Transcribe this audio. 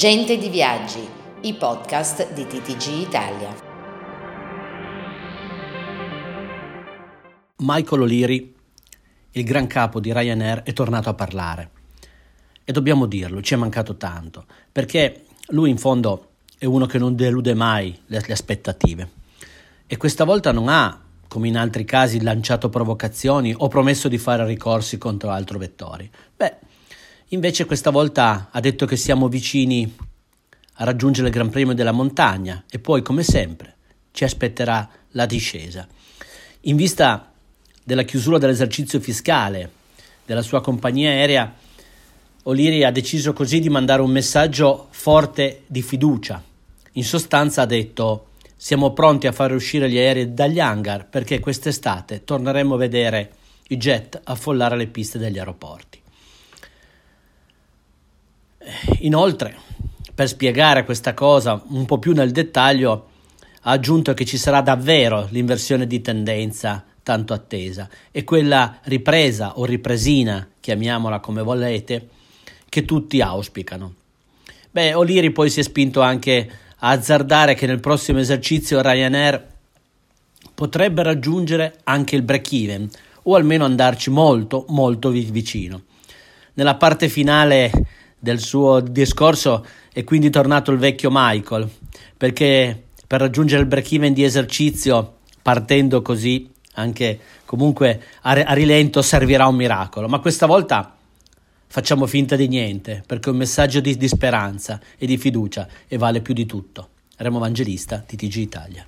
Gente di Viaggi, i podcast di TTG Italia. Michael O'Leary, il gran capo di Ryanair, è tornato a parlare. E dobbiamo dirlo, ci è mancato tanto, perché lui in fondo è uno che non delude mai le, le aspettative. E questa volta non ha, come in altri casi, lanciato provocazioni o promesso di fare ricorsi contro altri vettori. Beh, Invece questa volta ha detto che siamo vicini a raggiungere il Gran Premio della montagna e poi, come sempre, ci aspetterà la discesa. In vista della chiusura dell'esercizio fiscale della sua compagnia aerea, O'Leary ha deciso così di mandare un messaggio forte di fiducia. In sostanza ha detto siamo pronti a fare uscire gli aerei dagli hangar perché quest'estate torneremo a vedere i jet affollare le piste degli aeroporti. Inoltre, per spiegare questa cosa un po' più nel dettaglio, ha aggiunto che ci sarà davvero l'inversione di tendenza tanto attesa e quella ripresa o ripresina, chiamiamola come volete, che tutti auspicano. Beh, O'Leary poi si è spinto anche a azzardare che nel prossimo esercizio Ryanair potrebbe raggiungere anche il break-even o almeno andarci molto molto vicino. Nella parte finale del suo discorso è quindi tornato il vecchio Michael, perché per raggiungere il break-even di esercizio, partendo così anche comunque a, a rilento, servirà un miracolo, ma questa volta facciamo finta di niente, perché è un messaggio di, di speranza e di fiducia e vale più di tutto. Remo Evangelista, TTG Italia.